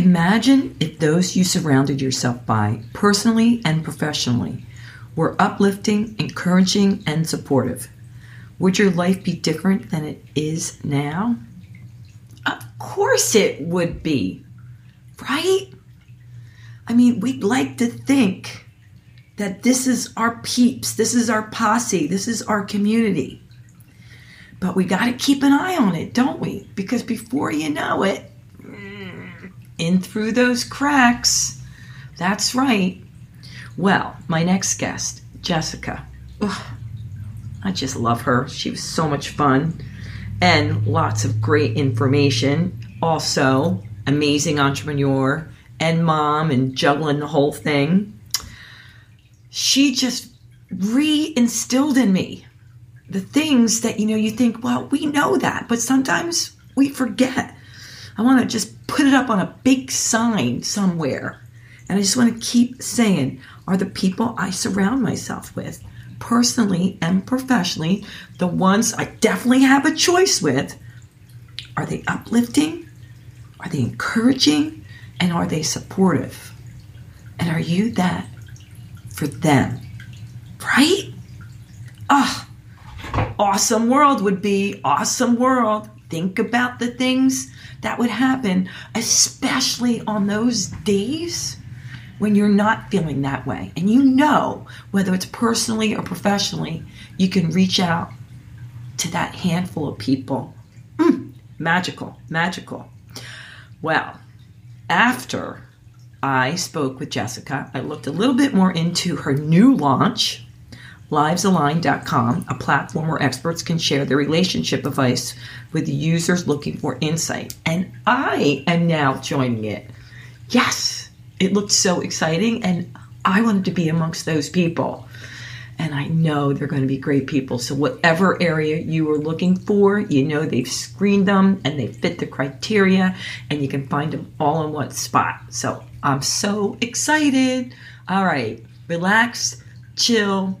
Imagine if those you surrounded yourself by, personally and professionally, were uplifting, encouraging, and supportive. Would your life be different than it is now? Of course it would be, right? I mean, we'd like to think that this is our peeps, this is our posse, this is our community. But we got to keep an eye on it, don't we? Because before you know it, in through those cracks. That's right. Well, my next guest, Jessica. Ugh, I just love her. She was so much fun and lots of great information. Also, amazing entrepreneur and mom and juggling the whole thing. She just re instilled in me the things that, you know, you think, well, we know that, but sometimes we forget. I want to just put it up on a big sign somewhere. And I just want to keep saying, are the people I surround myself with, personally and professionally, the ones I definitely have a choice with, are they uplifting? Are they encouraging? And are they supportive? And are you that for them? Right? Ah, oh, awesome world would be awesome world. Think about the things that would happen, especially on those days when you're not feeling that way. And you know, whether it's personally or professionally, you can reach out to that handful of people. Mm, magical, magical. Well, after I spoke with Jessica, I looked a little bit more into her new launch livesalign.com, a platform where experts can share their relationship advice with users looking for insight. And I am now joining it. Yes, it looked so exciting, and I wanted to be amongst those people. And I know they're going to be great people. So, whatever area you are looking for, you know they've screened them and they fit the criteria, and you can find them all in one spot. So, I'm so excited. All right, relax, chill,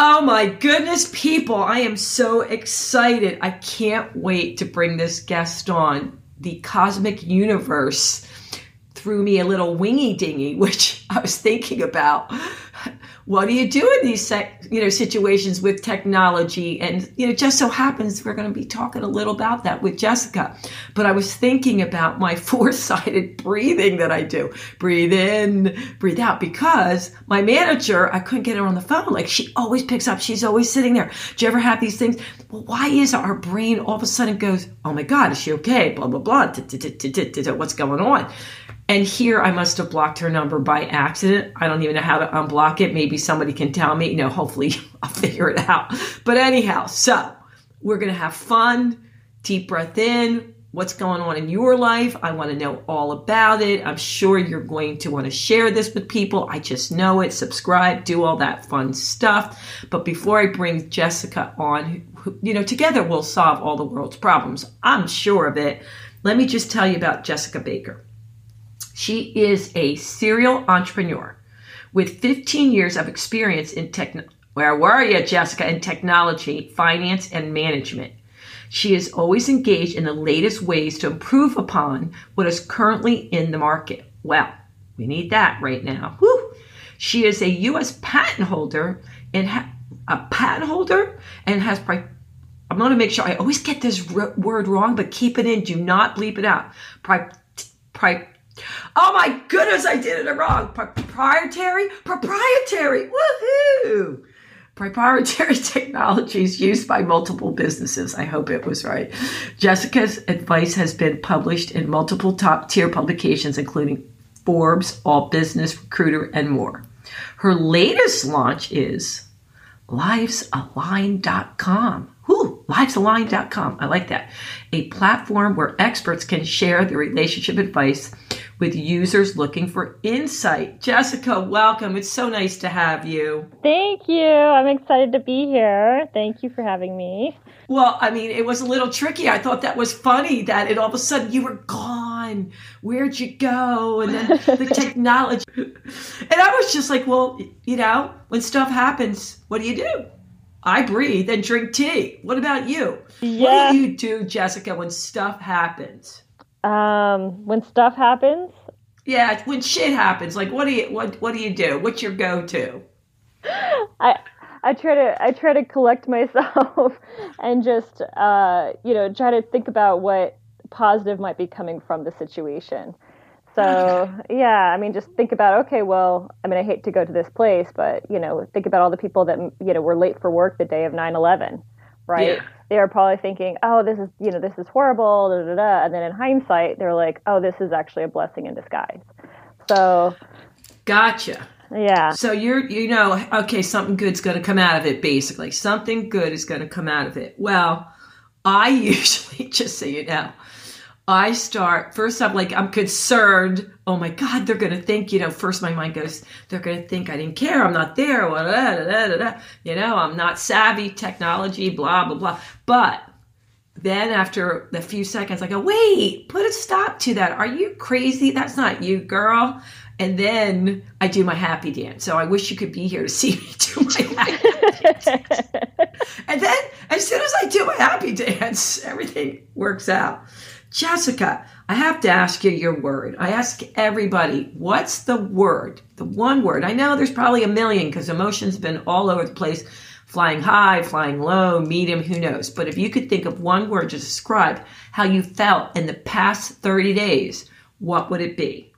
Oh my goodness, people, I am so excited. I can't wait to bring this guest on. The cosmic universe threw me a little wingy dingy, which I was thinking about what do you do in these you know situations with technology? And you know just so happens we're going to be talking a little about that with jessica. But i was thinking about my four-sided breathing that i do. Breathe in breathe out. Because my manager i couldn't get her on the phone. Like she always picks up. She's always sitting there. Do you ever have these things? Well why is our brain all of a sudden goes oh my god is she okay? Blah blah blah. What's going on and here I must have blocked her number by accident. I don't even know how to unblock it. Maybe somebody can tell me. You know, hopefully I'll figure it out. But anyhow, so we're going to have fun. Deep breath in. What's going on in your life? I want to know all about it. I'm sure you're going to want to share this with people. I just know it. Subscribe, do all that fun stuff. But before I bring Jessica on, you know, together we'll solve all the world's problems. I'm sure of it. Let me just tell you about Jessica Baker. She is a serial entrepreneur with 15 years of experience in tech. Where were you, Jessica? In technology, finance, and management. She is always engaged in the latest ways to improve upon what is currently in the market. Well, we need that right now. She is a U.S. patent holder and ha- a patent holder and has. Pri- I'm going to make sure I always get this r- word wrong, but keep it in. Do not bleep it out. Pri- pri- Oh my goodness, I did it wrong. Proprietary? Proprietary. Woohoo! Proprietary technologies used by multiple businesses. I hope it was right. Jessica's advice has been published in multiple top tier publications, including Forbes, All Business, Recruiter, and more. Her latest launch is livesalign.com. Whew, livesalign.com. I like that. A platform where experts can share their relationship advice with users looking for insight. Jessica, welcome. It's so nice to have you. Thank you. I'm excited to be here. Thank you for having me. Well, I mean, it was a little tricky. I thought that was funny that it all of a sudden you were gone. Where'd you go? And then the technology. And I was just like, well, you know, when stuff happens, what do you do? I breathe and drink tea. What about you? Yeah. What do you do, Jessica, when stuff happens? Um, when stuff happens, Yeah, when shit happens, like what do you what what do you do? What's your go to? I I try to I try to collect myself and just uh, you know try to think about what positive might be coming from the situation. So yeah, I mean, just think about okay, well, I mean, I hate to go to this place, but you know, think about all the people that you know were late for work the day of 9/11, right? Yeah. They are probably thinking, oh, this is you know this is horrible, da, da, da. and then in hindsight, they're like, oh, this is actually a blessing in disguise. So Gotcha. yeah, So you're you know, okay, something good's gonna come out of it, basically. Something good is gonna come out of it. Well, I usually, just so you know, I start first up like I'm concerned. Oh my God, they're gonna think, you know, first my mind goes, they're gonna think I didn't care, I'm not there, blah, blah, blah. you know, I'm not savvy technology, blah blah blah. But then after a few seconds, I go, wait, put a stop to that. Are you crazy? That's not you, girl. And then I do my happy dance. So I wish you could be here to see me do my happy dance. and then as soon as I do my happy dance, everything works out. Jessica, I have to ask you your word. I ask everybody, what's the word? The one word. I know there's probably a million because emotion's been all over the place, flying high, flying low, medium, who knows. But if you could think of one word to describe how you felt in the past 30 days, what would it be?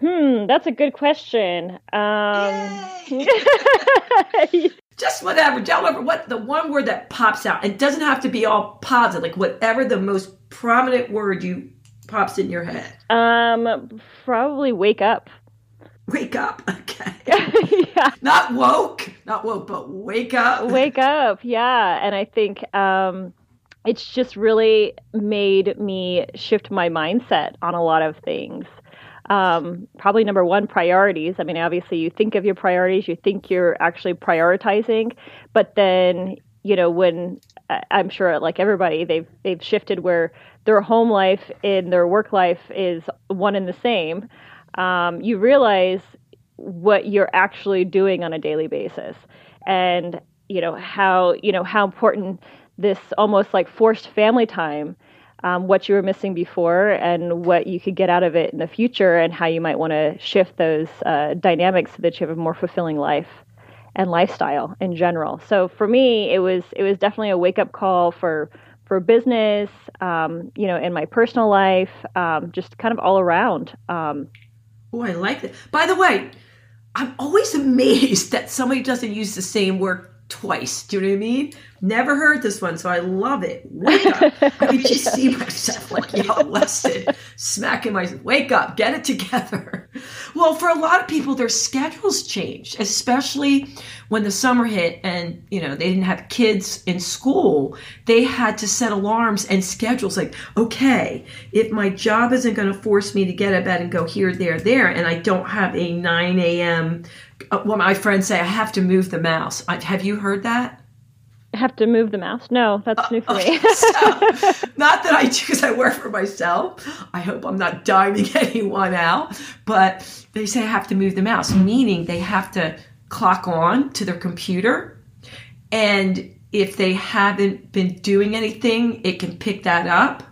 Hmm, that's a good question. Um, Just whatever. Me what the one word that pops out. It doesn't have to be all positive. Like whatever the most prominent word you pops in your head. um, probably wake up. Wake up. Okay. yeah, Not woke. Not woke, but wake up. wake up. Yeah, and I think um, it's just really made me shift my mindset on a lot of things. Um, probably number one, priorities. I mean, obviously, you think of your priorities, you think you're actually prioritizing, but then you know when I'm sure, like everybody, they've they've shifted where their home life and their work life is one and the same. Um, you realize what you're actually doing on a daily basis, and you know how you know how important this almost like forced family time um, what you were missing before and what you could get out of it in the future and how you might want to shift those uh, dynamics so that you have a more fulfilling life and lifestyle in general. So for me, it was it was definitely a wake up call for for business, um, you know, in my personal life, um, just kind of all around. Oh, I like that. By the way, I'm always amazed that somebody doesn't use the same word twice. Do you know what I mean? Never heard this one, so I love it. Wake up. I can oh, just see myself like y'all Weston smacking myself. Wake up, get it together. Well, for a lot of people, their schedules changed, especially when the summer hit and you know they didn't have kids in school. They had to set alarms and schedules like, okay, if my job isn't going to force me to get out of bed and go here, there, there, and I don't have a 9 a.m. Uh, well, my friends say I have to move the mouse. Have you heard that? Have to move the mouse? No, that's uh, new for uh, me. So, not that I do because I work for myself. I hope I'm not diming anyone out. But they say I have to move the mouse, meaning they have to clock on to their computer. And if they haven't been doing anything, it can pick that up.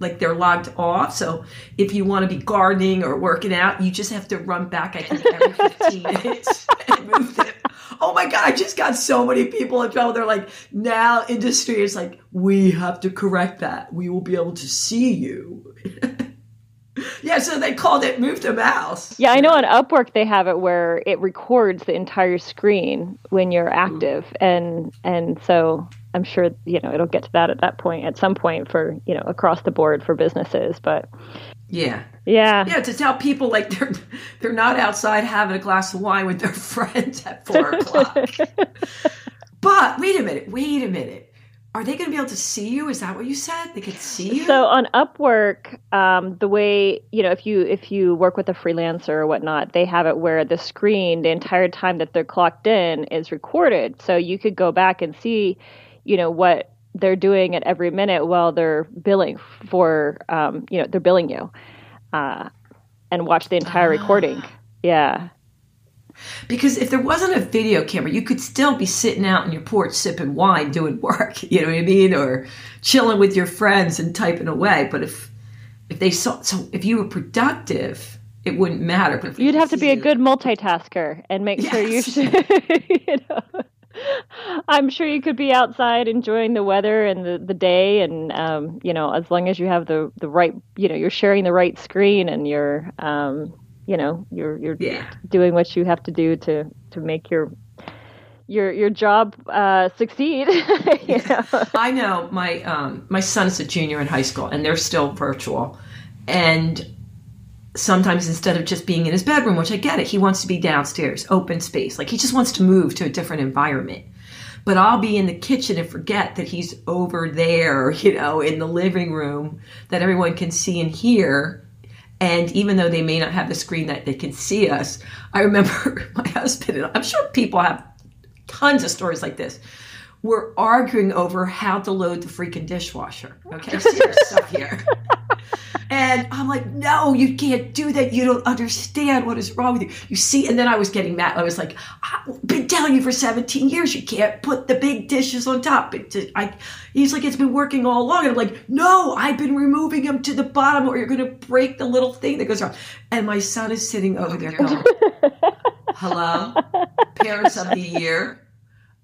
Like they're logged off. So if you want to be gardening or working out, you just have to run back, I think, every 15 minutes and move it. Oh my God, I just got so many people in trouble. They're like, now industry is like, we have to correct that. We will be able to see you. yeah, so they called it move the mouse. Yeah, I know on Upwork they have it where it records the entire screen when you're mm-hmm. active, and and so I'm sure you know it'll get to that at that point at some point for you know across the board for businesses, but Yeah. yeah, Yeah, to tell people like they're they're not outside having a glass of wine with their friends at four o'clock. but wait a minute, wait a minute. are they going to be able to see you? Is that what you said? They could see you. So on Upwork, um, the way you know if you if you work with a freelancer or whatnot, they have it where the screen the entire time that they're clocked in is recorded. So you could go back and see, you know, what they're doing it every minute while they're billing for, um, you know, they're billing you, uh, and watch the entire recording. Yeah. Because if there wasn't a video camera, you could still be sitting out on your porch sipping wine doing work, you know what I mean? Or chilling with your friends and typing away. But if if they saw so if you were productive, it wouldn't matter. But you'd have to be a good multitasker and make yes. sure you should you know I'm sure you could be outside enjoying the weather and the, the day and um, you know, as long as you have the the right you know, you're sharing the right screen and you're um you know you're you're yeah. doing what you have to do to to make your your your job uh, succeed. you know? I know my um, my son is a junior in high school, and they're still virtual. And sometimes instead of just being in his bedroom, which I get it, he wants to be downstairs, open space. Like he just wants to move to a different environment. But I'll be in the kitchen and forget that he's over there, you know, in the living room that everyone can see and hear and even though they may not have the screen that they can see us, I remember my husband, and I'm sure people have tons of stories like this. We're arguing over how to load the freaking dishwasher. Okay, serious stuff here. And I'm like, no, you can't do that. You don't understand what is wrong with you. You see, and then I was getting mad. I was like, I've been telling you for 17 years you can't put the big dishes on top. I, he's like, it's been working all along. And I'm like, no, I've been removing them to the bottom or you're going to break the little thing that goes around. And my son is sitting over there oh going, hello, parents of the year.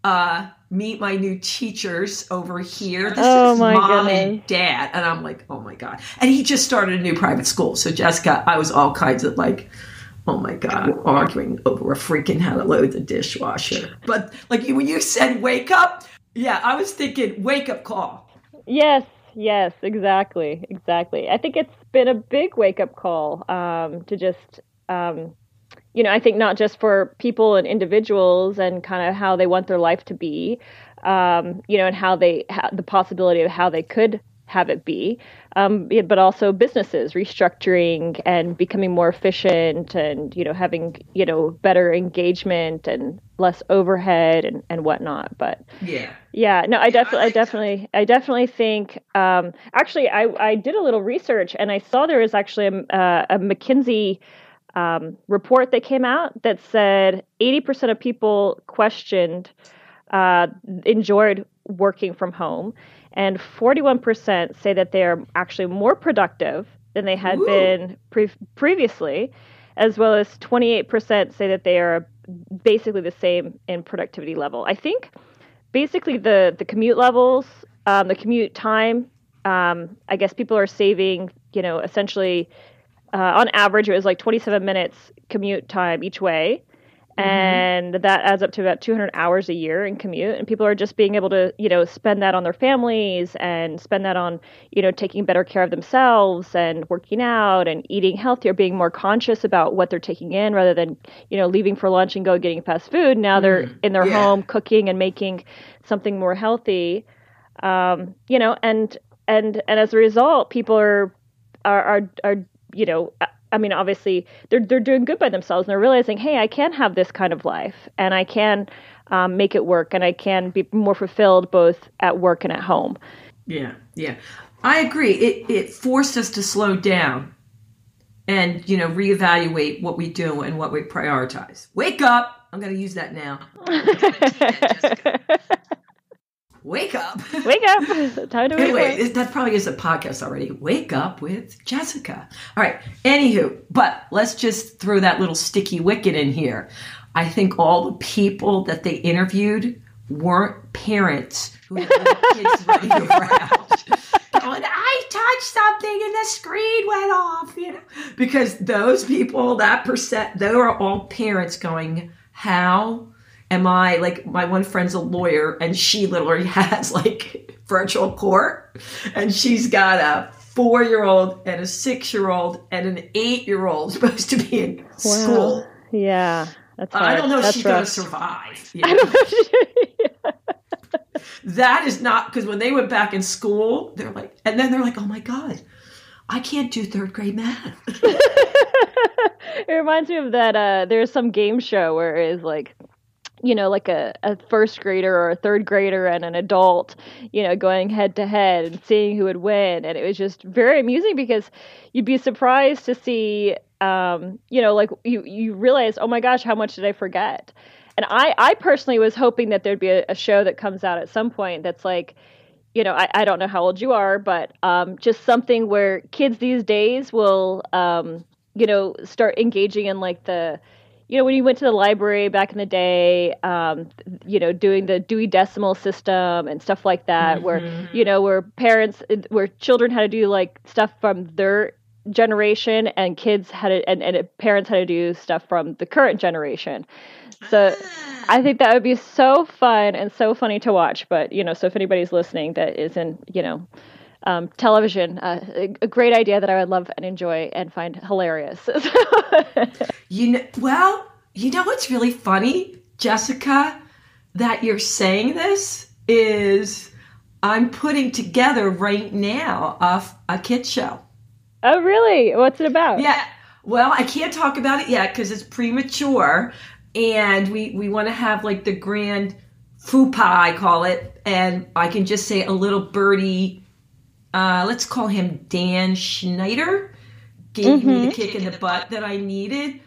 Uh, meet my new teachers over here. This oh is mom goodness. and dad. And I'm like, oh my God. And he just started a new private school. So Jessica, I was all kinds of like, oh my God, arguing over a freaking how to load the dishwasher. But like when you said wake up, yeah, I was thinking wake up call. Yes, yes, exactly. Exactly. I think it's been a big wake up call um, to just um, you know, I think not just for people and individuals and kind of how they want their life to be, um, you know, and how they ha- the possibility of how they could have it be, um, but also businesses restructuring and becoming more efficient and you know having you know better engagement and less overhead and, and whatnot. But yeah, yeah, no, I definitely, I definitely, I definitely think. Um, actually, I I did a little research and I saw there is actually a, uh, a McKinsey um, report that came out that said 80% of people questioned uh, enjoyed working from home, and 41% say that they are actually more productive than they had Ooh. been pre- previously, as well as 28% say that they are basically the same in productivity level. I think basically the the commute levels, um, the commute time. Um, I guess people are saving, you know, essentially uh, on average, it was like 27 minutes commute time each way. Mm-hmm. And that adds up to about 200 hours a year in commute. And people are just being able to, you know, spend that on their families and spend that on, you know, taking better care of themselves and working out and eating healthier, being more conscious about what they're taking in rather than, you know, leaving for lunch and go getting fast food. Now they're mm. in their yeah. home cooking and making something more healthy. Um, you know, and and and as a result, people are are are, are you know, I mean, obviously they're they're doing good by themselves and they're realizing, hey, I can have this kind of life and I can um, make it work and I can be more fulfilled both at work and at home. Yeah, yeah, I agree. It it forced us to slow down and you know reevaluate what we do and what we prioritize. Wake up! I'm going to use that now. Wake up. Wake up. Time to wake anyway, wake that probably is a podcast already. Wake up with Jessica. All right. Anywho, but let's just throw that little sticky wicket in here. I think all the people that they interviewed weren't parents who had kids running around. Going, I touched something and the screen went off, you know. Because those people, that percent, they were all parents going, How am I like my one friend's a lawyer and she literally has like virtual court and she's got a four year old and a six year old and an eight year old supposed to be in wow. school. Yeah. That's hard. I don't know if she's going to survive. You know? I don't know. that is not because when they went back in school, they're like, and then they're like, oh my god, I can't do third grade math. it reminds me of that. Uh, there's some game show where it's like you know, like a, a first grader or a third grader and an adult, you know, going head to head and seeing who would win. And it was just very amusing because you'd be surprised to see, um, you know, like you, you realize, oh my gosh, how much did I forget? And I, I personally was hoping that there'd be a, a show that comes out at some point that's like, you know, I, I don't know how old you are, but um, just something where kids these days will, um, you know, start engaging in like the, you know, when you went to the library back in the day, um, you know, doing the Dewey Decimal System and stuff like that, mm-hmm. where you know, where parents, where children had to do like stuff from their generation, and kids had to, and, and parents had to do stuff from the current generation. So I think that would be so fun and so funny to watch. But you know, so if anybody's listening that isn't, you know um, television, uh, a, a, great idea that I would love and enjoy and find hilarious. you know, well, you know what's really funny, Jessica, that you're saying this is I'm putting together right now a, a kid show. Oh, really? What's it about? Yeah. Well, I can't talk about it yet because it's premature and we we want to have like the grand fupa I call it, and I can just say a little birdie. Uh, let's call him Dan Schneider. Gave mm-hmm. me the mm-hmm. kick in the butt that I needed.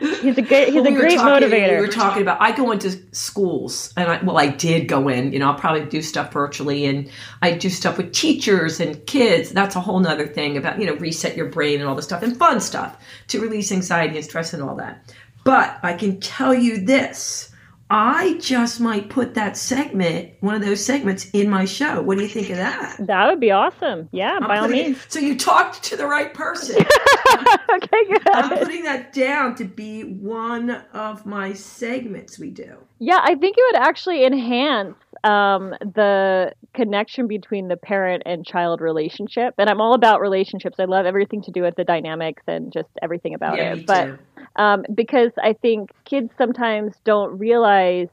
He's a great. He's we a great talking, motivator. We were talking about. I go into schools, and I, well, I did go in. You know, I'll probably do stuff virtually, and I do stuff with teachers and kids. That's a whole nother thing about you know reset your brain and all the stuff and fun stuff to release anxiety and stress and all that. But I can tell you this. I just might put that segment, one of those segments, in my show. What do you think of that? That would be awesome. Yeah, I'm by all means. It, so you talked to the right person. okay, good. I'm putting that down to be one of my segments we do. Yeah, I think it would actually enhance um, the connection between the parent and child relationship. And I'm all about relationships. I love everything to do with the dynamics and just everything about yeah, it. but um, because I think kids sometimes don't realize,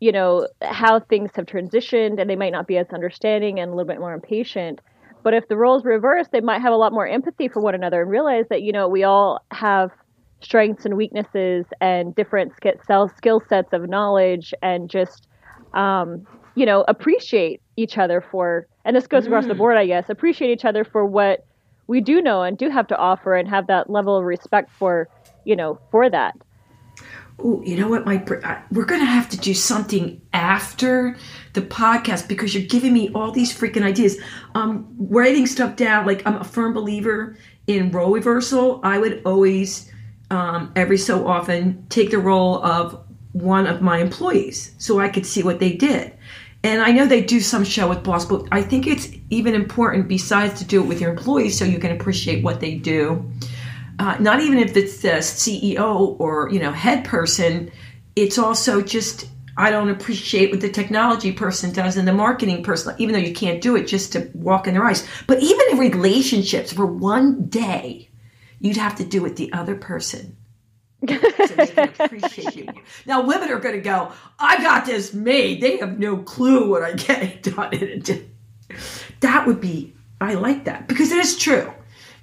you know, how things have transitioned and they might not be as understanding and a little bit more impatient. But if the roles reverse, they might have a lot more empathy for one another and realize that, you know, we all have strengths and weaknesses and different skill sets of knowledge and just um, you know, appreciate each other for, and this goes mm. across the mm. board, I guess, appreciate each other for what we do know and do have to offer and have that level of respect for, you know, for that. Oh, you know what? My we're going to have to do something after the podcast because you're giving me all these freaking ideas. Um, writing stuff down. Like I'm a firm believer in role reversal. I would always, um, every so often, take the role of one of my employees so I could see what they did. And I know they do some show with boss, but I think it's even important besides to do it with your employees so you can appreciate what they do. Uh, not even if it's the CEO or you know head person, it's also just I don't appreciate what the technology person does and the marketing person, even though you can't do it just to walk in their eyes. But even in relationships, for one day, you'd have to do it the other person so they can appreciate you. Now, women are going to go, I got this made. They have no clue what I'm getting done. That would be, I like that because it is true.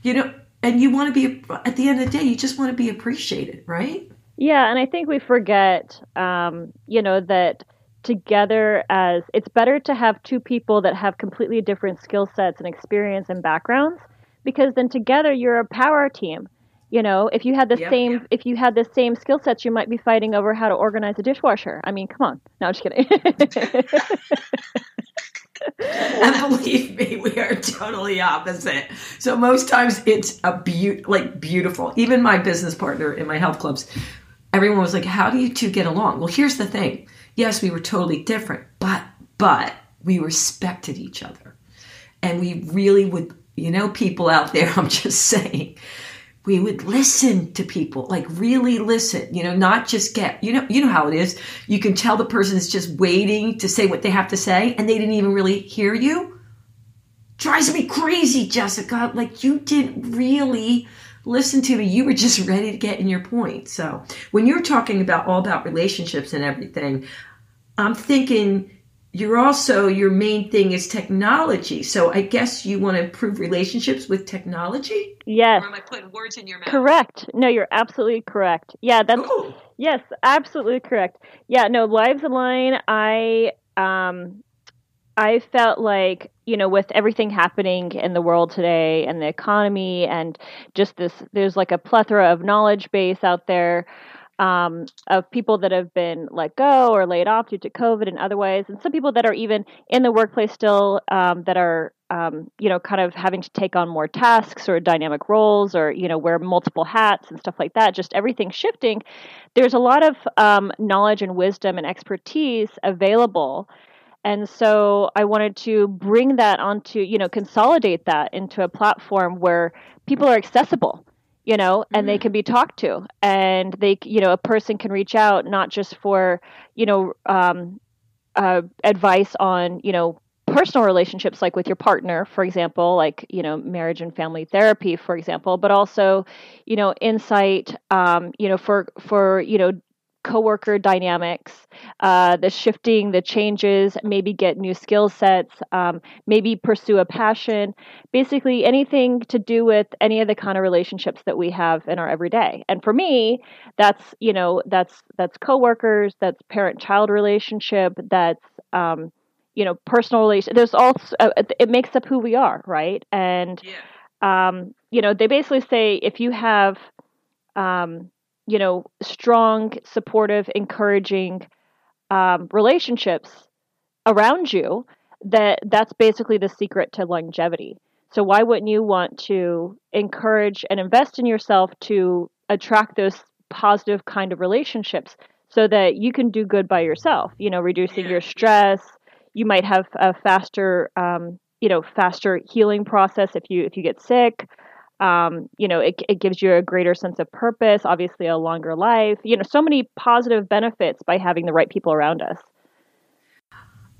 You know, and you want to be, at the end of the day, you just want to be appreciated, right? Yeah, and I think we forget, um, you know, that together as it's better to have two people that have completely different skill sets and experience and backgrounds because then together you're a power team you know if you had the yep, same yep. if you had the same skill sets you might be fighting over how to organize a dishwasher. I mean come on. No i'm just kidding. And believe me we are totally opposite. So most times it's a beaut like beautiful even my business partner in my health clubs everyone was like how do you two get along? Well here's the thing. Yes we were totally different but but we respected each other. And we really would you know people out there i'm just saying we would listen to people like really listen you know not just get you know you know how it is. You can tell the person is just waiting to say what they have to say and they didn't even really hear you. Drives me crazy jessica. Like you didn't really listen to me. You were just ready to get in your point. So when you're talking about all about relationships and everything i'm thinking you're also your main thing is technology. So I guess you want to improve relationships with technology. Yes. Or am I putting words in your mouth? Correct. No, you're absolutely correct. Yeah, that's Ooh. yes, absolutely correct. Yeah, no, Lives Align. I um, I felt like you know with everything happening in the world today and the economy and just this, there's like a plethora of knowledge base out there um, of people that have been let go or laid off due to COVID and other ways, and some people that are even in the workplace still um, that are, um, you know, kind of having to take on more tasks or dynamic roles or, you know, wear multiple hats and stuff like that, just everything shifting. There's a lot of um, knowledge and wisdom and expertise available. And so I wanted to bring that onto, you know, consolidate that into a platform where people are accessible you know and they mm-hmm. can be talked to and they you know a person can reach out not just for you know um, uh, advice on you know personal relationships like with your partner for example like you know marriage and family therapy for example but also you know insight um, you know for for you know coworker dynamics, uh, the shifting, the changes, maybe get new skill sets, um, maybe pursue a passion, basically anything to do with any of the kind of relationships that we have in our everyday. And for me, that's you know that's that's coworkers, that's parent-child relationship, that's um, you know personal relation. There's all uh, it makes up who we are, right? And yeah. um, you know they basically say if you have um, you know, strong, supportive, encouraging um, relationships around you, that that's basically the secret to longevity. So why wouldn't you want to encourage and invest in yourself to attract those positive kind of relationships so that you can do good by yourself, you know, reducing your stress, you might have a faster um, you know, faster healing process if you if you get sick um, you know, it, it gives you a greater sense of purpose, obviously a longer life, you know, so many positive benefits by having the right people around us.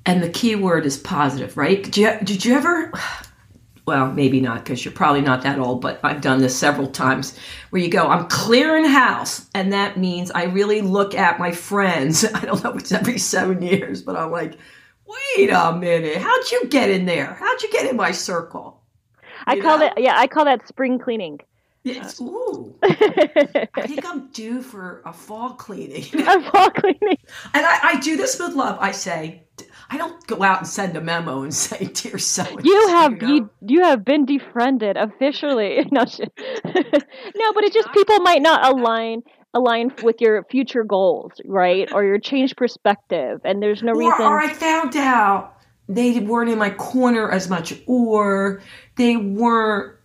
And the key word is positive, right? Did you, did you ever, well, maybe not because you're probably not that old, but I've done this several times where you go, I'm clearing house. And that means I really look at my friends. I don't know, it's every seven years, but I'm like, wait a minute. How'd you get in there? How'd you get in my circle? I call it yeah, I call that spring cleaning. Yes. Uh, Ooh. I think I'm due for a fall cleaning. a fall cleaning. And I, I, do this with love. I say, I don't go out and send a memo and say, "Dear so You have you, know? you, you have been defriended officially." no, no, but it's just people might not align align with your future goals, right? Or your changed perspective, and there's no or, reason. Or I found out they weren't in my corner as much, or they weren't,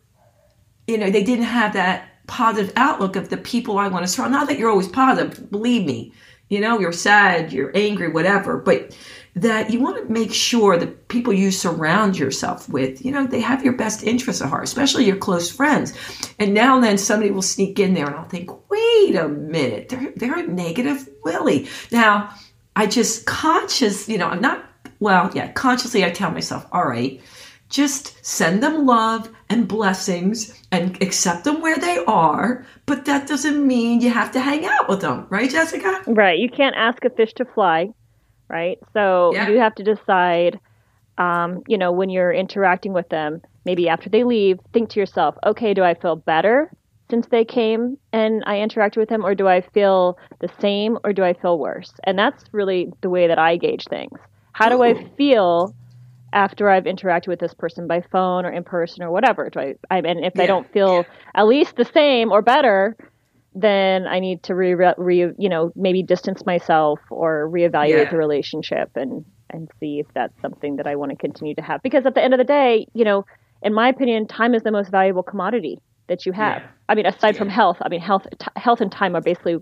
you know, they didn't have that positive outlook of the people I want to surround. Not that you're always positive, believe me, you know, you're sad, you're angry, whatever, but that you want to make sure the people you surround yourself with, you know, they have your best interests at heart, especially your close friends. And now and then somebody will sneak in there and I'll think, wait a minute, they're, they're a negative Willie. Now, I just conscious, you know, I'm not well, yeah, consciously I tell myself, all right, just send them love and blessings and accept them where they are, but that doesn't mean you have to hang out with them, right, Jessica? Right. You can't ask a fish to fly, right? So yeah. you have to decide, um, you know, when you're interacting with them, maybe after they leave, think to yourself, okay, do I feel better since they came and I interacted with them, or do I feel the same, or do I feel worse? And that's really the way that I gauge things. How do I mm-hmm. feel after I've interacted with this person by phone or in person or whatever? Do I, I and if yeah, I don't feel yeah. at least the same or better, then I need to re, re you know maybe distance myself or reevaluate yeah. the relationship and and see if that's something that I want to continue to have. Because at the end of the day, you know, in my opinion, time is the most valuable commodity that you have. I mean, aside from health, I mean, health, t- health and time are basically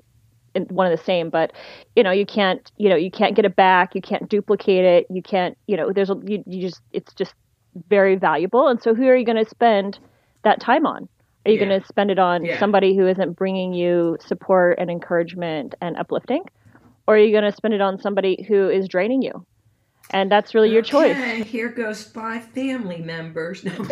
one of the same but you know you can't you know you can't get it back you can't duplicate it you can't you know there's a you, you just it's just very valuable and so who are you going to spend that time on are you yeah. going to spend it on yeah. somebody who isn't bringing you support and encouragement and uplifting or are you going to spend it on somebody who is draining you and that's really your choice. Here goes five family members. No,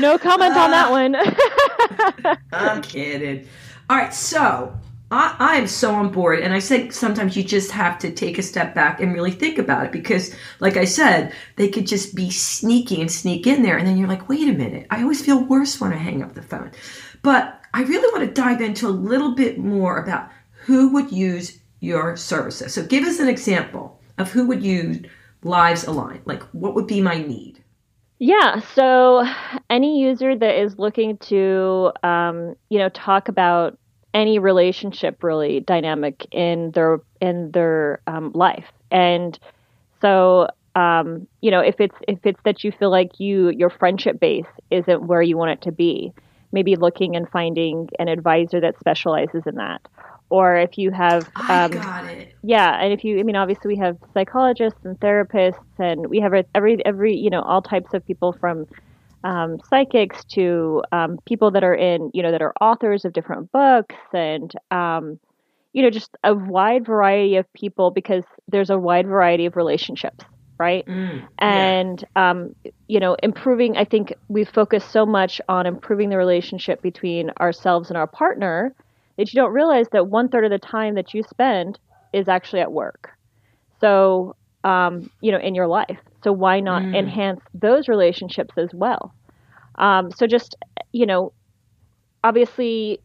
no comment uh, on that one. I'm kidding. All right, so I, I am so on board. And I think sometimes you just have to take a step back and really think about it because, like I said, they could just be sneaky and sneak in there. And then you're like, wait a minute, I always feel worse when I hang up the phone. But I really want to dive into a little bit more about who would use your services. So give us an example of who would use Lives Align. Like, what would be my need? Yeah, so any user that is looking to, um, you know, talk about any relationship really dynamic in their in their um, life, and so um, you know, if it's if it's that you feel like you your friendship base isn't where you want it to be, maybe looking and finding an advisor that specializes in that, or if you have um, got it. yeah and if you i mean obviously we have psychologists and therapists and we have every every you know all types of people from um, psychics to um, people that are in you know that are authors of different books and um, you know just a wide variety of people because there's a wide variety of relationships right mm, and yeah. um, you know improving i think we focus so much on improving the relationship between ourselves and our partner that you don't realize that one third of the time that you spend is actually at work. So, um, you know, in your life. So why not mm. enhance those relationships as well? Um, so just, you know, obviously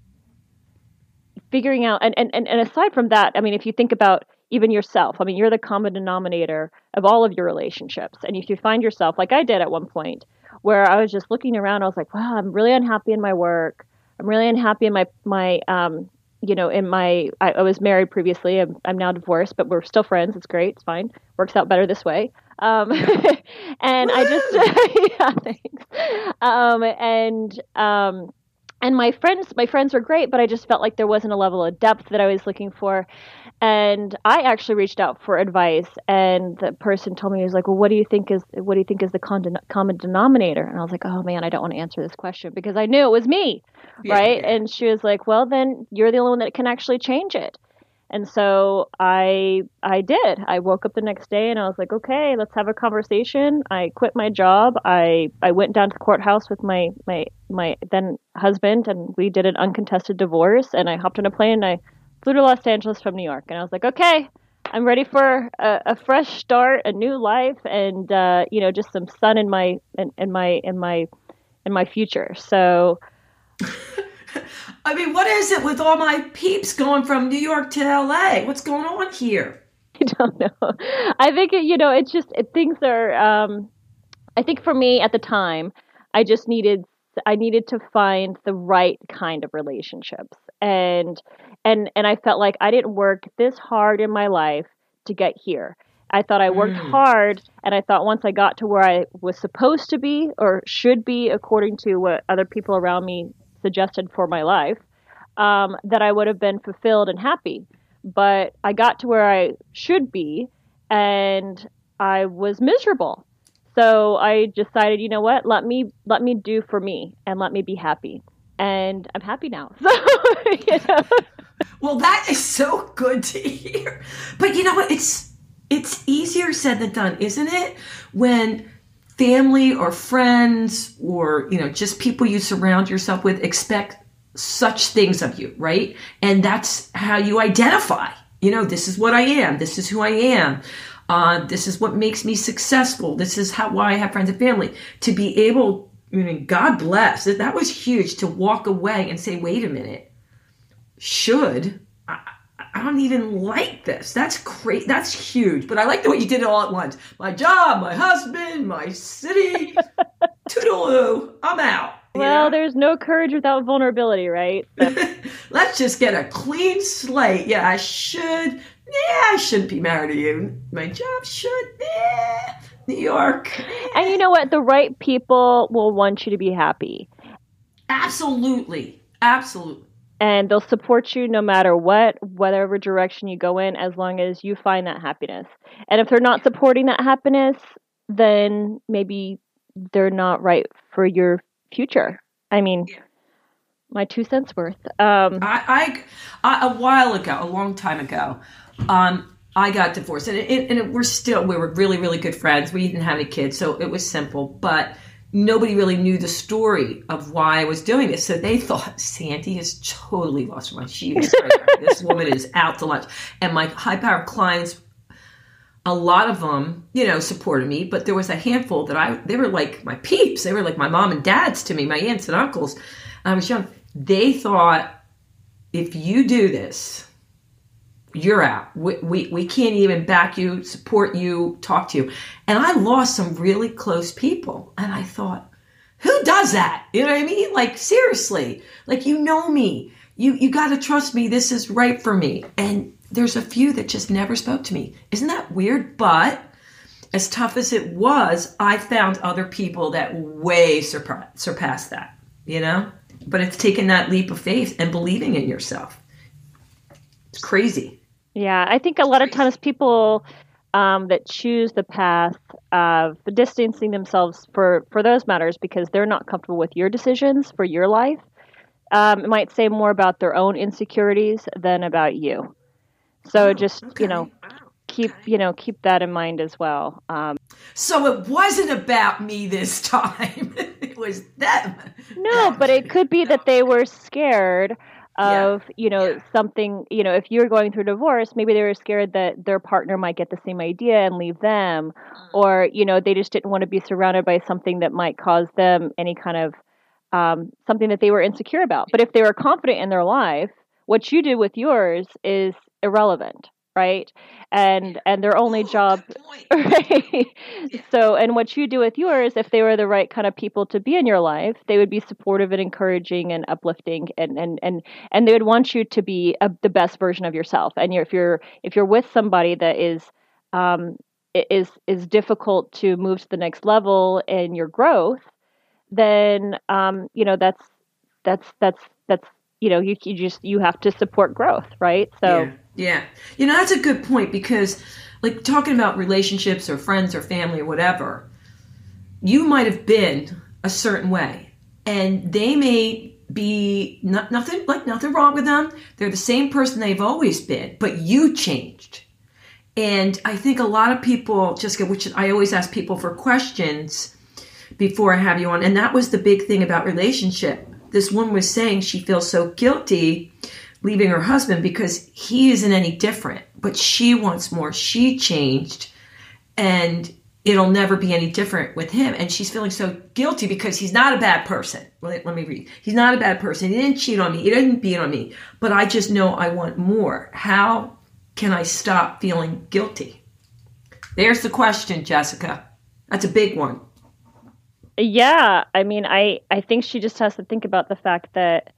figuring out, and, and, and aside from that, I mean, if you think about even yourself, I mean, you're the common denominator of all of your relationships. And if you find yourself, like I did at one point, where I was just looking around, I was like, wow, I'm really unhappy in my work. I'm really unhappy in my my um, you know in my I, I was married previously. I'm, I'm now divorced, but we're still friends. It's great. It's fine. Works out better this way. Um, and I just yeah, thanks. Um, and um, and my friends my friends were great, but I just felt like there wasn't a level of depth that I was looking for. And I actually reached out for advice, and the person told me he was like, "Well, what do you think is what do you think is the con- common denominator?" And I was like, "Oh man, I don't want to answer this question because I knew it was me." Yeah, right? Yeah. And she was like, "Well, then you're the only one that can actually change it." And so I I did. I woke up the next day and I was like, "Okay, let's have a conversation." I quit my job. I I went down to the courthouse with my my my then husband and we did an uncontested divorce and I hopped on a plane and I flew to Los Angeles from New York and I was like, "Okay, I'm ready for a, a fresh start, a new life, and uh, you know, just some sun in my in, in my in my in my future." So I mean, what is it with all my peeps going from New York to LA? What's going on here? I don't know. I think you know, it's just it, things are. Um, I think for me at the time, I just needed I needed to find the right kind of relationships, and and and I felt like I didn't work this hard in my life to get here. I thought I worked mm. hard, and I thought once I got to where I was supposed to be or should be, according to what other people around me suggested for my life, um, that I would have been fulfilled and happy. But I got to where I should be, and I was miserable. So I decided, you know what? Let me let me do for me, and let me be happy. And I'm happy now. So, you know. Well, that is so good to hear. But you know what? It's it's easier said than done, isn't it? When family or friends or you know just people you surround yourself with expect such things of you right? And that's how you identify. You know this is what i am. This is who i am. Uh, this is what makes me successful. This is how why i have friends and family. To be able I mean, god bless. That was huge to walk away and say wait a minute. Should I don't even like this. That's great. That's huge. But I like the way you did it all at once. My job, my husband, my city. Toodaloo. I'm out. Well, know? there's no courage without vulnerability, right? Let's just get a clean slate. Yeah, I should. Yeah, I shouldn't be married to you. My job should. Yeah, New York. And you know what? The right people will want you to be happy. Absolutely. Absolutely and they'll support you no matter what, whatever direction you go in, as long as you find that happiness. And if they're not supporting that happiness, then maybe they're not right for your future. I mean, yeah. my two cents worth. Um, I, I, I, a while ago, a long time ago, um, I got divorced, and, it, and it, we're still we were really really good friends. We didn't have any kids, so it was simple, but nobody really knew the story of why I was doing this. So they thought Sandy is totally lost her mind. She was this woman is out to lunch. And my high power clients, a lot of them, you know, supported me, but there was a handful that I, they were like my peeps. They were like my mom and dads to me, my aunts and uncles. I was young. They thought, if you do this, you're out. We, we, we can't even back you, support you, talk to you. And I lost some really close people. And I thought, who does that? You know what I mean? Like, seriously, like, you know me. You, you got to trust me. This is right for me. And there's a few that just never spoke to me. Isn't that weird? But as tough as it was, I found other people that way surpass, surpassed that, you know? But it's taking that leap of faith and believing in yourself. It's crazy. Yeah, I think a lot of times people um, that choose the path of distancing themselves for, for those matters because they're not comfortable with your decisions for your life, um, it might say more about their own insecurities than about you. So oh, just okay. you know, keep you know keep that in mind as well. Um, so it wasn't about me this time; it was them. No, but it could be that they were scared of yeah. you know yeah. something you know if you're going through divorce maybe they were scared that their partner might get the same idea and leave them mm. or you know they just didn't want to be surrounded by something that might cause them any kind of um, something that they were insecure about but if they were confident in their life what you do with yours is irrelevant right? And and their only job right? So and what you do with yours if they were the right kind of people to be in your life they would be supportive and encouraging and uplifting and and and and they would want you to be a, the best version of yourself. And you're, if you're if you're with somebody that is um is is difficult to move to the next level in your growth then um you know that's that's that's that's you know you, you just you have to support growth right? So yeah. yeah. You know that's a good point because like talking about relationships or friends or family or whatever you might have been a certain way and they may be not, nothing like nothing wrong with them. They're the same person they've always been but you changed. And i think a lot of people just which i always ask people for questions before i have you on and that was the big thing about relationship this woman was saying she feels so guilty leaving her husband because he isn't any different, but she wants more. She changed and it'll never be any different with him. And she's feeling so guilty because he's not a bad person. Let, let me read. He's not a bad person. He didn't cheat on me. He didn't beat on me, but I just know I want more. How can I stop feeling guilty? There's the question, Jessica. That's a big one. Yeah, I mean, I I think she just has to think about the fact that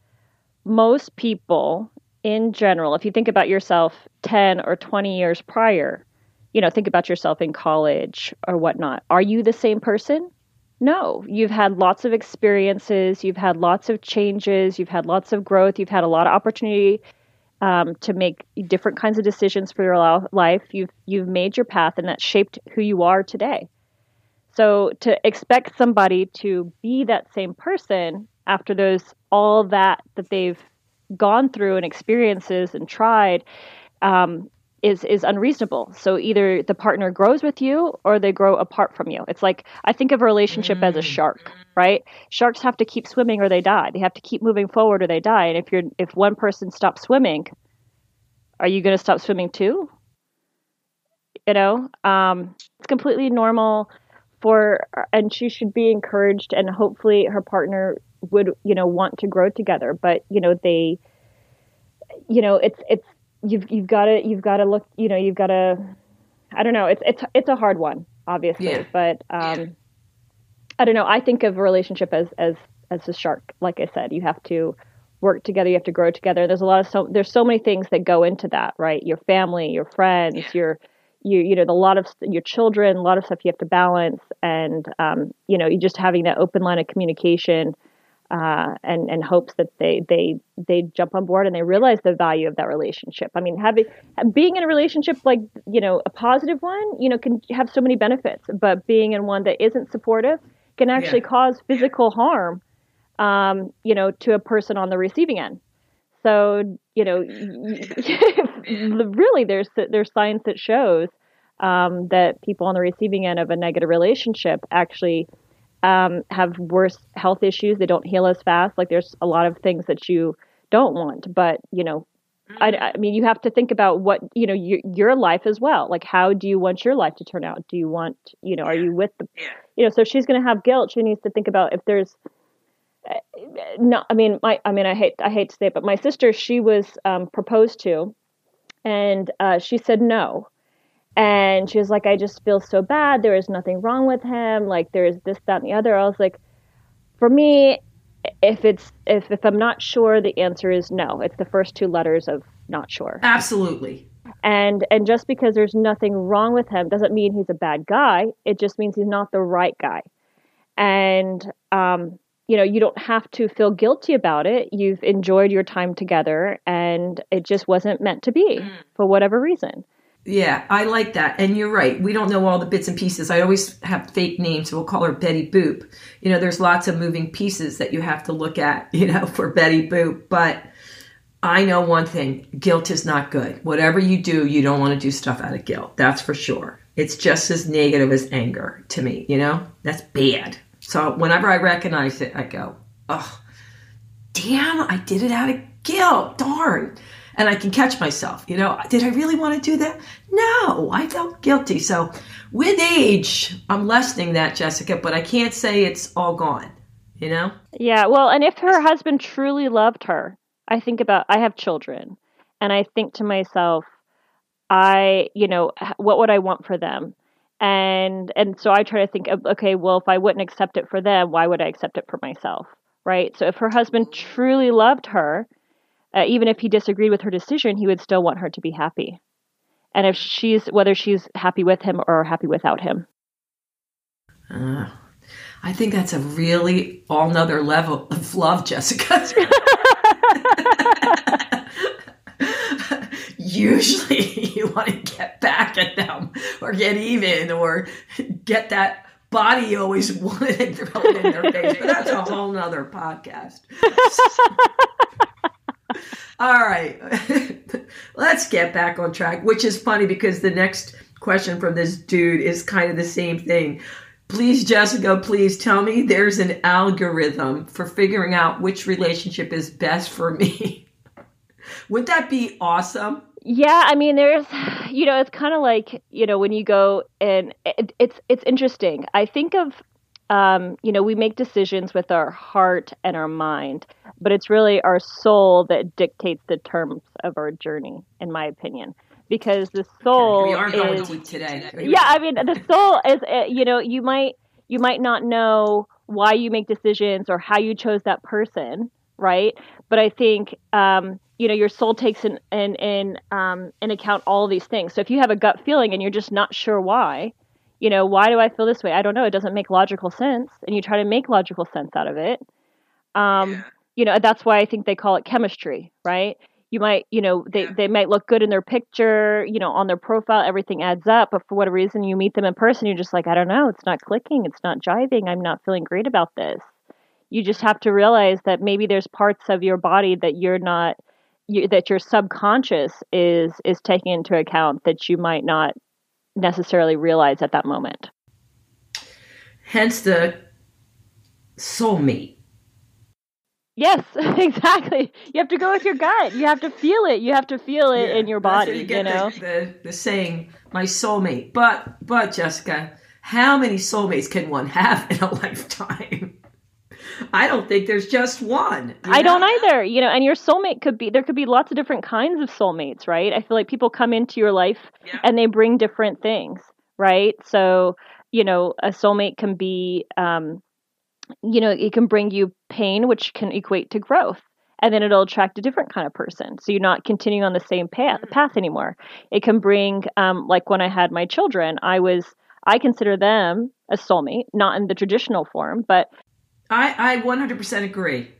most people in general, if you think about yourself 10 or 20 years prior, you know, think about yourself in college or whatnot. Are you the same person? No, you've had lots of experiences, you've had lots of changes, you've had lots of growth, you've had a lot of opportunity um, to make different kinds of decisions for your life. You've you've made your path, and that shaped who you are today. So to expect somebody to be that same person after those all that that they've gone through and experiences and tried um, is is unreasonable. So either the partner grows with you or they grow apart from you. It's like I think of a relationship mm. as a mm. shark, right? Sharks have to keep swimming or they die. They have to keep moving forward or they die. And if you're if one person stops swimming, are you going to stop swimming too? You know, um, it's completely normal for and she should be encouraged and hopefully her partner would you know want to grow together. But you know they you know it's it's you've you've got to you've got to look you know you've got to I don't know. It's it's it's a hard one obviously. Yeah. but um yeah. I don't know. I think of a relationship as as as a shark like I said. You have to work together. You have to grow together. There's a lot of so there's so many things that go into that right? Your family your friends yeah. your you you know a lot of your children a lot of stuff you have to balance and um, you know you just having that open line of communication uh, and and hopes that they they they jump on board and they realize the value of that relationship. I mean, having being in a relationship like you know a positive one, you know, can have so many benefits. But being in one that isn't supportive can actually yeah. cause physical harm, um, you know, to a person on the receiving end. So you know, really, there's there's science that shows um, that people on the receiving end of a negative relationship actually um, have worse health issues. They don't heal as fast. Like there's a lot of things that you don't want, but you know, I, I, mean, you have to think about what you know your your life as well. Like, how do you want your life to turn out? Do you want you know? Are you with the you know? So she's going to have guilt. She needs to think about if there's no. I mean, my I mean, I hate I hate to say it, but my sister she was um, proposed to, and uh, she said no. And she was like, I just feel so bad. There is nothing wrong with him. Like, there's this, that, and the other. I was like, for me, if it's if, if I'm not sure, the answer is no. It's the first two letters of not sure. Absolutely. And and just because there's nothing wrong with him doesn't mean he's a bad guy. It just means he's not the right guy. And um, you know, you don't have to feel guilty about it. You've enjoyed your time together and it just wasn't meant to be mm. for whatever reason. Yeah, I like that. And you're right. We don't know all the bits and pieces. I always have fake names. We'll call her Betty Boop. You know, there's lots of moving pieces that you have to look at, you know, for Betty Boop. But I know one thing guilt is not good. Whatever you do, you don't want to do stuff out of guilt. That's for sure. It's just as negative as anger to me, you know? That's bad. So whenever I recognize it, I go, oh, damn, I did it out of guilt. Darn and I can catch myself. You know, did I really want to do that? No, I felt guilty. So with age, I'm lessening that, Jessica, but I can't say it's all gone, you know? Yeah, well, and if her husband truly loved her, I think about, I have children, and I think to myself, I, you know, what would I want for them? And and so I try to think of okay, well, if I wouldn't accept it for them, why would I accept it for myself? Right? So if her husband truly loved her, uh, even if he disagreed with her decision, he would still want her to be happy. And if she's whether she's happy with him or happy without him. Uh, I think that's a really all nother level of love, Jessica. Usually you want to get back at them or get even or get that body you always wanted in their face. But that's a whole nother podcast. All right. Let's get back on track, which is funny because the next question from this dude is kind of the same thing. Please, Jessica, please tell me there's an algorithm for figuring out which relationship is best for me. Would that be awesome? Yeah, I mean, there's, you know, it's kind of like, you know, when you go and it, it's it's interesting. I think of um, you know, we make decisions with our heart and our mind, but it's really our soul that dictates the terms of our journey, in my opinion. Because the soul we are going is, deep today. Yeah, I mean, the soul is, uh, you know, you might you might not know why you make decisions or how you chose that person, right? But I think um, you know your soul takes in in in, um, in account all these things. So if you have a gut feeling and you're just not sure why, you know, why do I feel this way? I don't know. It doesn't make logical sense. And you try to make logical sense out of it. Um, yeah. You know, that's why I think they call it chemistry, right? You might, you know, they, yeah. they might look good in their picture, you know, on their profile, everything adds up. But for whatever reason, you meet them in person, you're just like, I don't know, it's not clicking, it's not jiving, I'm not feeling great about this. You just have to realize that maybe there's parts of your body that you're not, you, that your subconscious is is taking into account that you might not necessarily realize at that moment. Hence the soulmate. Yes, exactly. You have to go with your gut. You have to feel it. You have to feel it yeah, in your body. You, you, know the, the, the saying, "My soulmate." But but Jessica, how many soulmates can one have in a lifetime? I don't think there's just one. I know? don't either. You know, and your soulmate could be there could be lots of different kinds of soulmates, right? I feel like people come into your life yeah. and they bring different things, right? So, you know, a soulmate can be um you know, it can bring you pain which can equate to growth. And then it'll attract a different kind of person. So you're not continuing on the same path, mm-hmm. path anymore. It can bring, um, like when I had my children, I was I consider them a soulmate, not in the traditional form, but I, I 100% agree.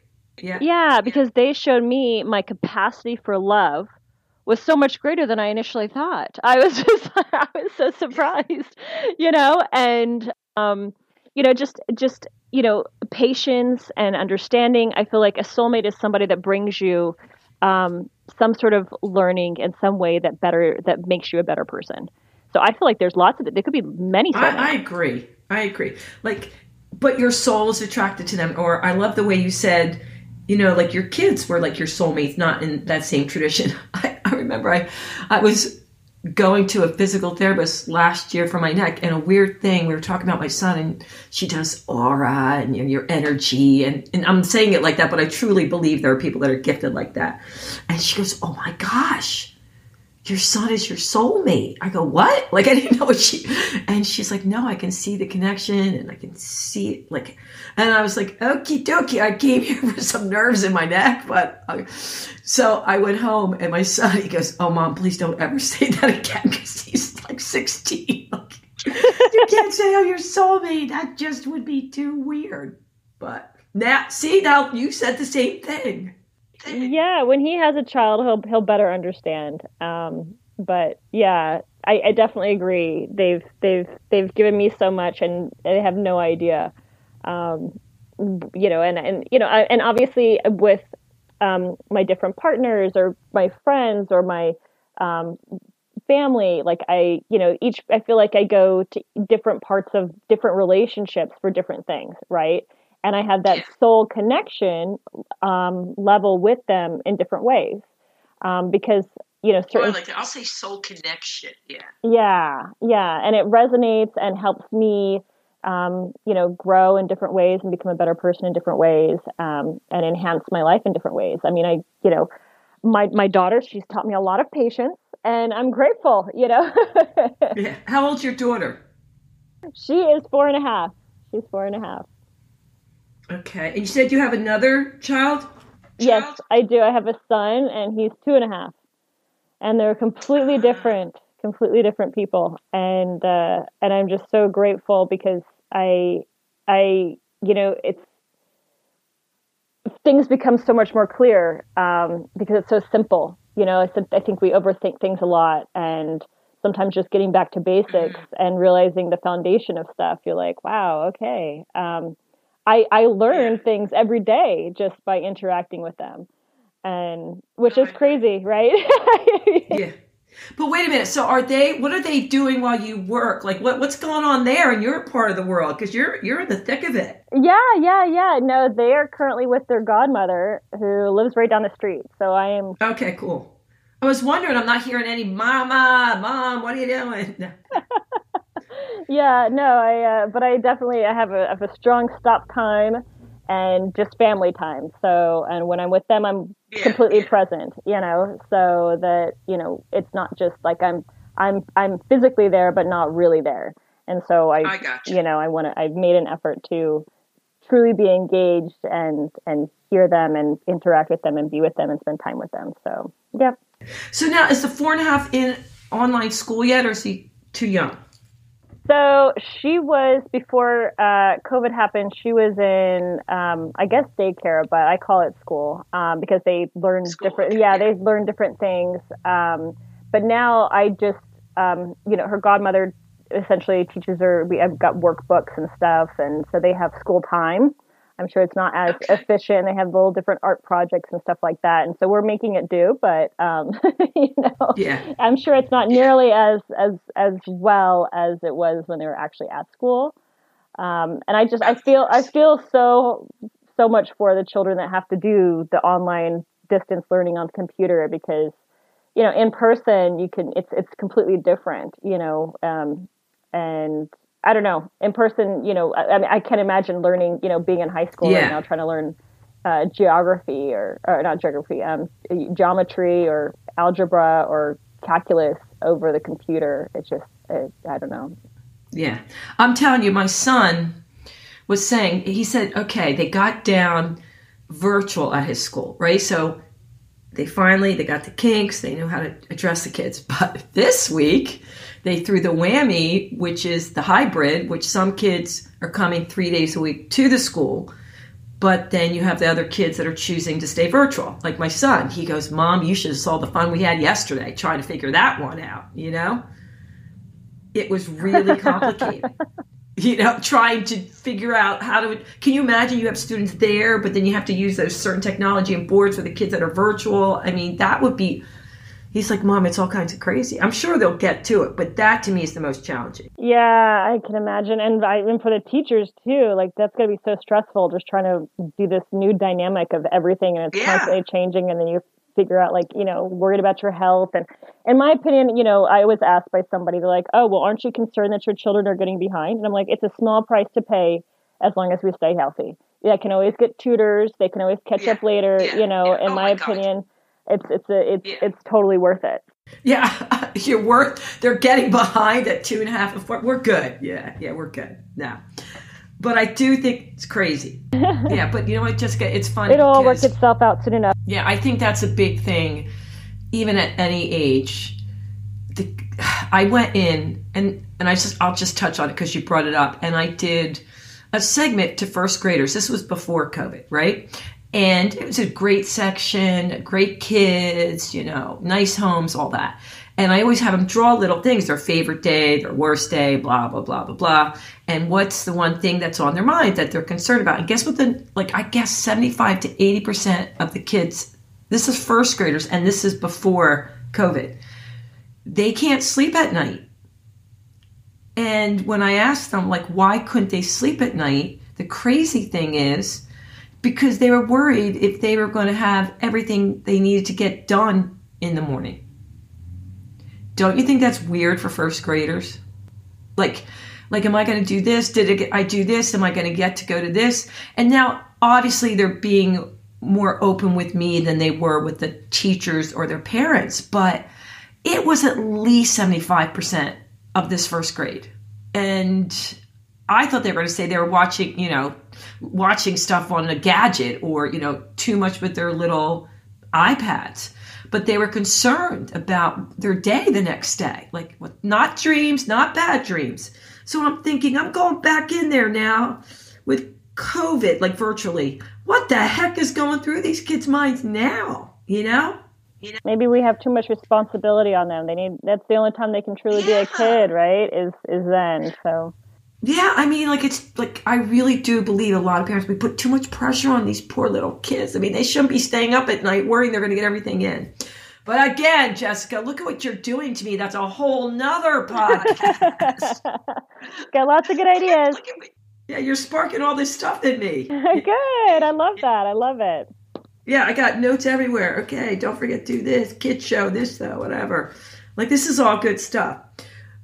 Yeah. Yeah, because they showed me my capacity for love was so much greater than I initially thought. I was just I was so surprised, you know, and um, you know, just just you know, patience and understanding. I feel like a soulmate is somebody that brings you um, some sort of learning in some way that better that makes you a better person. So I feel like there's lots of it. There could be many. I, I agree. I agree. Like but your soul is attracted to them. Or I love the way you said you know, like your kids were like your soulmates, not in that same tradition. I, I remember I, I was going to a physical therapist last year for my neck and a weird thing we were talking about my son and she does aura and you know, your energy and, and i'm saying it like that but i truly believe there are people that are gifted like that and she goes oh my gosh your son is your soulmate. I go, what? Like, I didn't know what she, and she's like, no, I can see the connection and I can see it. Like, and I was like, okie dokie. I came here for some nerves in my neck, but I, so I went home and my son, he goes, oh mom, please don't ever say that again. Cause he's like 16. Like, you can't say, oh, your soulmate. That just would be too weird. But now, see, now you said the same thing yeah, when he has a child, he'll he'll better understand. Um, but yeah, I, I, definitely agree. They've they've they've given me so much, and I have no idea. Um, you know, and and you know, I, and obviously with um, my different partners or my friends or my um, family, like I, you know, each I feel like I go to different parts of different relationships for different things, right? And I have that soul connection um, level with them in different ways. Um, because you know, certain. Like I'll say soul connection. Yeah. Yeah, yeah, and it resonates and helps me, um, you know, grow in different ways and become a better person in different ways, um, and enhance my life in different ways. I mean, I, you know, my my daughter, she's taught me a lot of patience, and I'm grateful. You know. yeah. How old's your daughter? She is four and a half. She's four and a half. Okay. And you said you have another child? child? Yes, I do. I have a son, and he's two and a half. And they're completely different, completely different people. And uh, and I'm just so grateful because I, I, you know, it's things become so much more clear um, because it's so simple. You know, I think we overthink things a lot, and sometimes just getting back to basics mm-hmm. and realizing the foundation of stuff. You're like, wow, okay. Um, I, I learn yeah. things every day just by interacting with them. And which is crazy, right? yeah. But wait a minute. So are they what are they doing while you work? Like what what's going on there in your part of the world cuz you're you're in the thick of it. Yeah, yeah, yeah. No, they are currently with their godmother who lives right down the street. So I am Okay, cool. I was wondering I'm not hearing any mama, mom, what are you doing? yeah, no, I. Uh, but I definitely I have a, have a strong stop time and just family time. So, and when I'm with them, I'm yeah, completely yeah. present. You know, so that you know it's not just like I'm I'm I'm physically there, but not really there. And so I, I you. you know, I want to. I've made an effort to truly be engaged and and hear them and interact with them and be with them and spend time with them. So, yeah. So now, is the four and a half in online school yet, or is he too young? So she was before uh, COVID happened. She was in, um, I guess, daycare, but I call it school um, because they learn school, different. Yeah, they learn different things. Um, but now I just, um, you know, her godmother essentially teaches her. We have got workbooks and stuff, and so they have school time. I'm sure it's not as okay. efficient. They have little different art projects and stuff like that, and so we're making it do. But um, you know, yeah. I'm sure it's not nearly as as as well as it was when they were actually at school. Um, and I just I feel I feel so so much for the children that have to do the online distance learning on the computer because you know in person you can it's it's completely different you know um, and I don't know, in person, you know, I, I mean, I can imagine learning, you know, being in high school yeah. right now, trying to learn uh, geography or, or not geography, um, geometry or algebra or calculus over the computer. It's just, it, I don't know. Yeah. I'm telling you, my son was saying, he said, okay, they got down virtual at his school, right? So they finally, they got the kinks, they knew how to address the kids. But this week, they threw the whammy, which is the hybrid, which some kids are coming three days a week to the school. But then you have the other kids that are choosing to stay virtual. Like my son, he goes, Mom, you should have saw the fun we had yesterday trying to figure that one out, you know? It was really complicated. you know, trying to figure out how to. Can you imagine you have students there, but then you have to use those certain technology and boards for the kids that are virtual? I mean, that would be He's like, Mom, it's all kinds of crazy. I'm sure they'll get to it, but that to me is the most challenging. Yeah, I can imagine. And I, and for the teachers too, like that's going to be so stressful just trying to do this new dynamic of everything and it's Yeah. constantly changing. And then you figure out like, you know, worried about your health. And in my opinion, you know, I was asked by somebody, they're like, oh, well, aren't you concerned that your children are getting behind? And I'm like, it's a small price to pay as long as we stay healthy. Yeah, can always get tutors. They can always catch Yeah, up later. yeah, you know, yeah. in Oh my, my opinion, it's it's a it's Yeah. it's totally worth it. Yeah, you're worth. They're getting behind at two and a half and four. We're good. Yeah, yeah, we're good now. But I do think it's crazy. yeah, but you know what, Jessica? It's funny. It'll all work because- itself out soon enough. Yeah, I think that's a big thing, even at any age. The, I went in and and I just I'll just touch on it because you brought it up, and I did a segment to first graders. This was before COVID, right? And it was a great section, great kids, you know, nice homes, all that. And I always have them draw little things, their favorite day, their worst day, blah, blah, blah, blah, blah. And what's the one thing that's on their mind that they're concerned about? And guess what the, like, I guess 75 to 80% of the kids, this is first graders, and this is before COVID, they can't sleep at night. And when I asked them, like, why couldn't they sleep at night? The crazy thing is, because they were worried if they were going to have everything they needed to get done in the morning. Don't you think that's weird for first graders? Like, like, am I going to do this? Did I, I do this? Am I going to get to go to this? And now, obviously, they're being more open with me than they were with the teachers or their parents, but it was at least 75% of this first grade. And I thought they were going to say they were watching, you know, watching stuff on a gadget or, you know, too much with their little iPads. But they were concerned about their day the next day. Like, what- not dreams, not bad dreams. So I'm thinking, I'm going back in there now with COVID, like virtually. What the heck is going through these kids' minds now? You know? maybe we have too much responsibility on them. They need that's the only time they can truly be a kid, right? Is is then. So Yeah, I mean, like it's like I really do believe a lot of parents we put too much pressure on these poor little kids. I mean, they shouldn't be staying up at night worrying they're going to get everything in. But again, Jessica, look at what you're doing to me. That's a whole nother podcast. got lots of good ideas. Look at me. Yeah, you're sparking all this stuff in me. good. I love that. I love it. Yeah, I got notes everywhere. Okay, don't forget to do this, kid show, this though, whatever. Like this is all good stuff.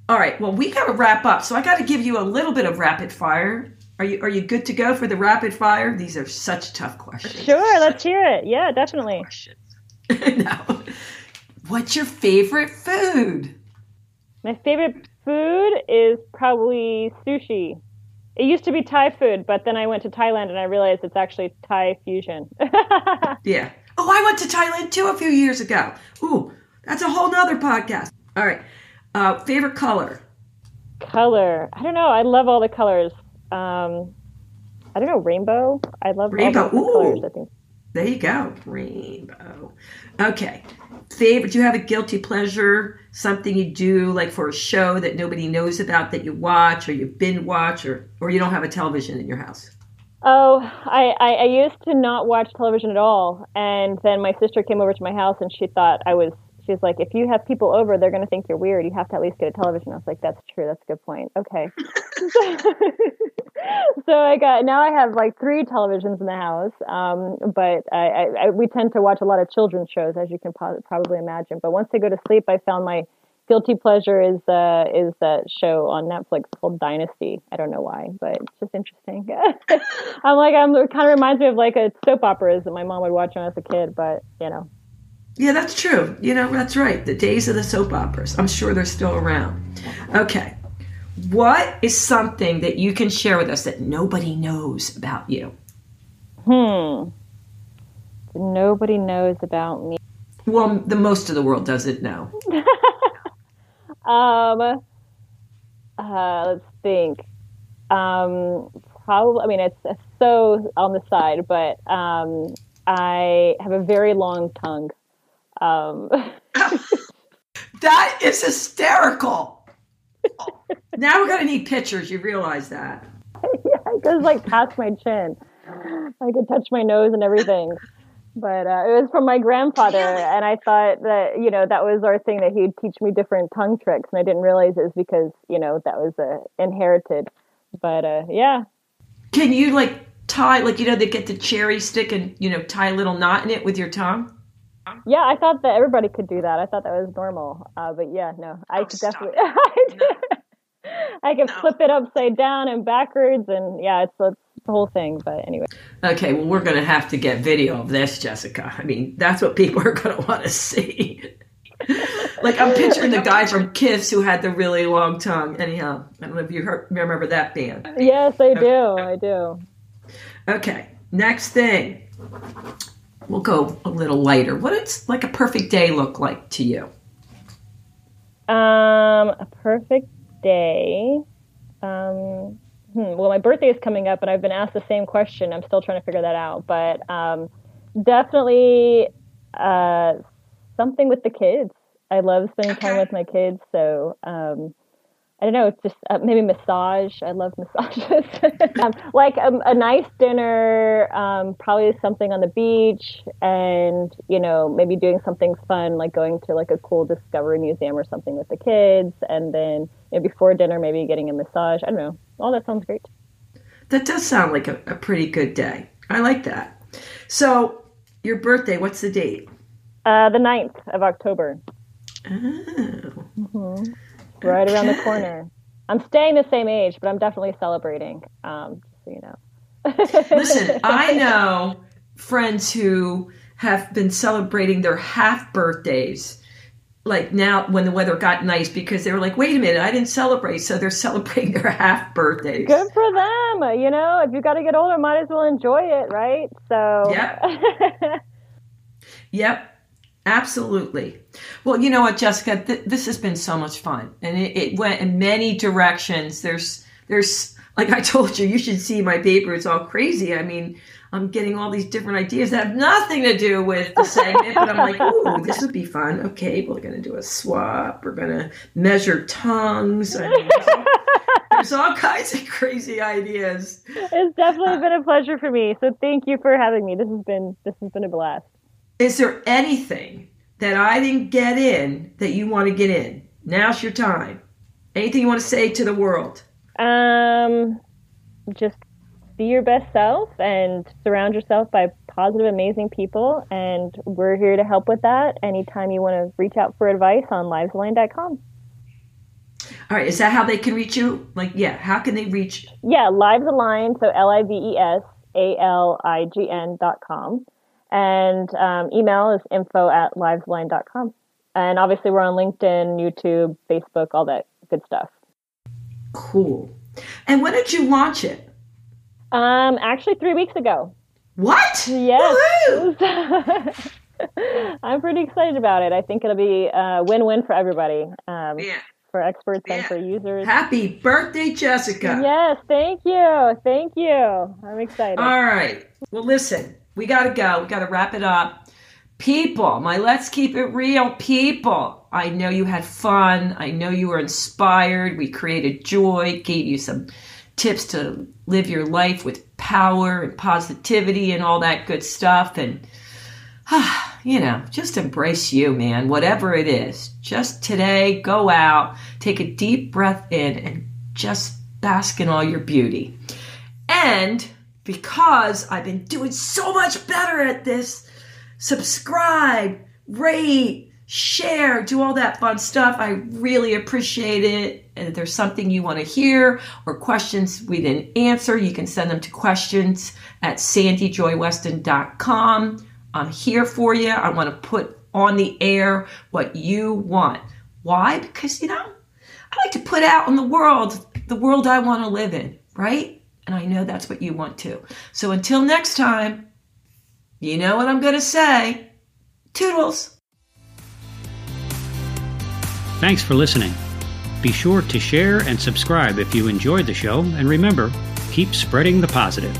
All right, well we gotta wrap up. So I gotta give you a little bit of rapid fire. Are you are you good to go for the rapid fire? These are such tough questions. Sure, let's hear it. Yeah, definitely. no. What's your favorite food? My favorite food is probably sushi. It used to be Thai food, but then I went to Thailand and I realized it's actually Thai fusion. Yeah. Oh, I went to Thailand too a few years ago. Ooh, that's a whole nother podcast. All right. Uh, favorite color? Color. I don't know. I love all the colors. Um, I don't know. Rainbow. I love Rainbow. colors. I think. There you go. Rainbow. Okay. Favorite, do you have a guilty pleasure? Something you do like for a show that nobody knows about that you watch or you binge watch or, or you don't have a television in your house? Oh, I, I, I used to not watch television at all, and then my sister came over to my house and she thought I was. She's like, if you have people over, they're going to think you're weird. You have to at least get a television. I was like, that's true. That's a good point. Okay. so I got now I have like three televisions in the house, um, but I, I, I we tend to watch a lot of children's shows, as you can po- probably imagine. But once they go to sleep, I found my guilty pleasure is uh, is that show on Netflix called Dynasty. I don't know why, but it's just interesting. I'm like I'm it kind of reminds me of like a soap operas that my mom would watch when I was a kid, but you know. Yeah, that's true. You know, that's right. The days of the soap operas. I'm sure they're still around. Okay. What is something that you can share with us that nobody knows about you? Hmm. Nobody knows about me. Well, the most of the world doesn't know. Um. Uh, let's think. Um. Probably. I mean, it's, it's so on the side, but um, I have a very long tongue. Um. That is hysterical. now we're going to need pictures. You realize that. yeah, it goes like past my chin. I could touch my nose and everything. but uh, it was from my grandfather, and I thought that you know that was our thing that he'd teach me different tongue tricks, and I didn't realize it was because you know that was uh, inherited. But uh, yeah. Can you like tie like you know they get the cherry stick and you know tie a little knot in it with your tongue? Yeah, I thought that everybody could do that. I thought that was normal. Uh, but yeah, no, I Oh, could definitely. it. I can No. flip it upside down and backwards, and yeah, it's, it's the whole thing. But anyway, Okay, well, we're going to have to get video of this, Jessica. I mean, that's what people are going to want to see. like, I'm picturing the guy from Kiss who had the really long tongue. Anyhow, I don't know if you heard, remember that band. yes, I do. I do. Okay, next thing. We'll go a little lighter. What does like a perfect day look like to you? Um, a perfect day. Um, hmm, well, my birthday is coming up, and I've been asked the same question. I'm still trying to figure that out, but um, definitely uh, something with the kids. I love spending time with my kids, so um, I don't know. It's just uh, maybe massage. I love massages. um, like a, a nice dinner, um, probably something on the beach, and you know maybe doing something fun like going to like a cool discovery museum or something with the kids, and then you know, before dinner maybe getting a massage. I don't know. All that sounds great. That does sound like a, a pretty good day. I like that. So, your birthday, what's the date? Uh, the 9th of October, Oh. Right around the corner. I'm staying the same age, but I'm definitely celebrating. Um, just so you know. Listen, I know friends who have been celebrating their half birthdays, like now when the weather got nice, because they were like, wait a minute, I didn't celebrate. So they're celebrating their half birthdays. Good for them. You know, if you got to get older, might as well enjoy it, right? So, Yep. Yep, absolutely. Well, you know what, Jessica, th- this has been so much fun, and it, it went in many directions. There's, there's, like I told you, you should see my paper. It's all crazy. I mean, I'm getting all these different ideas that have nothing to do with the segment, but I'm like, ooh, this would be fun. Okay, we're gonna do a swap. We're gonna measure tongues. I mean, there's, all, there's all kinds of crazy ideas. it's definitely been a pleasure for me. So, thank you for having me. This has been this has been a blast. Is there anything that I didn't get in that you want to get in? Now's your time. Anything you want to say to the world? Um, just be your best self and surround yourself by positive, amazing people. And we're here to help with that. Anytime you want to reach out for advice on livesalign.com. All right, is that how they can reach you? Like, yeah, how can they reach? Yeah, Lives Align, so L I V E S A L I G N dot com. And um, email is info at livesalign.com. And obviously, we're on LinkedIn, YouTube, Facebook, all that good stuff. Cool. And when did you launch it? Um, actually, three weeks ago. What? Yes. I'm pretty excited about it. I think it'll be a win-win for everybody, um, Yeah. for experts and for users. Happy birthday, Jessica. Yes, thank you, thank you. I'm excited. All right. Well, listen, we got to go. We got to wrap it up. People, my let's keep it real people. I know you had fun. I know you were inspired. We created joy, gave you some tips to live your life with power and positivity and all that good stuff. And, you know, just embrace you, man, whatever it is. Just today, go out, take a deep breath in, and just bask in all your beauty. And because I've been doing so much better at this, subscribe, rate, share, do all that fun stuff. I really appreciate it. And if there's something you want to hear or questions we didn't answer, you can send them to questions at sandyjoyweston.com. I'm here for you. I want to put on the air what you want. Why? Because, you know, I like to put out in the world the world I want to live in, right? And I know that's what you want too. So until next time, you know what I'm going to say. Toodles. Thanks for listening. Be sure to share and subscribe if you enjoyed the show, and remember, keep spreading the positive.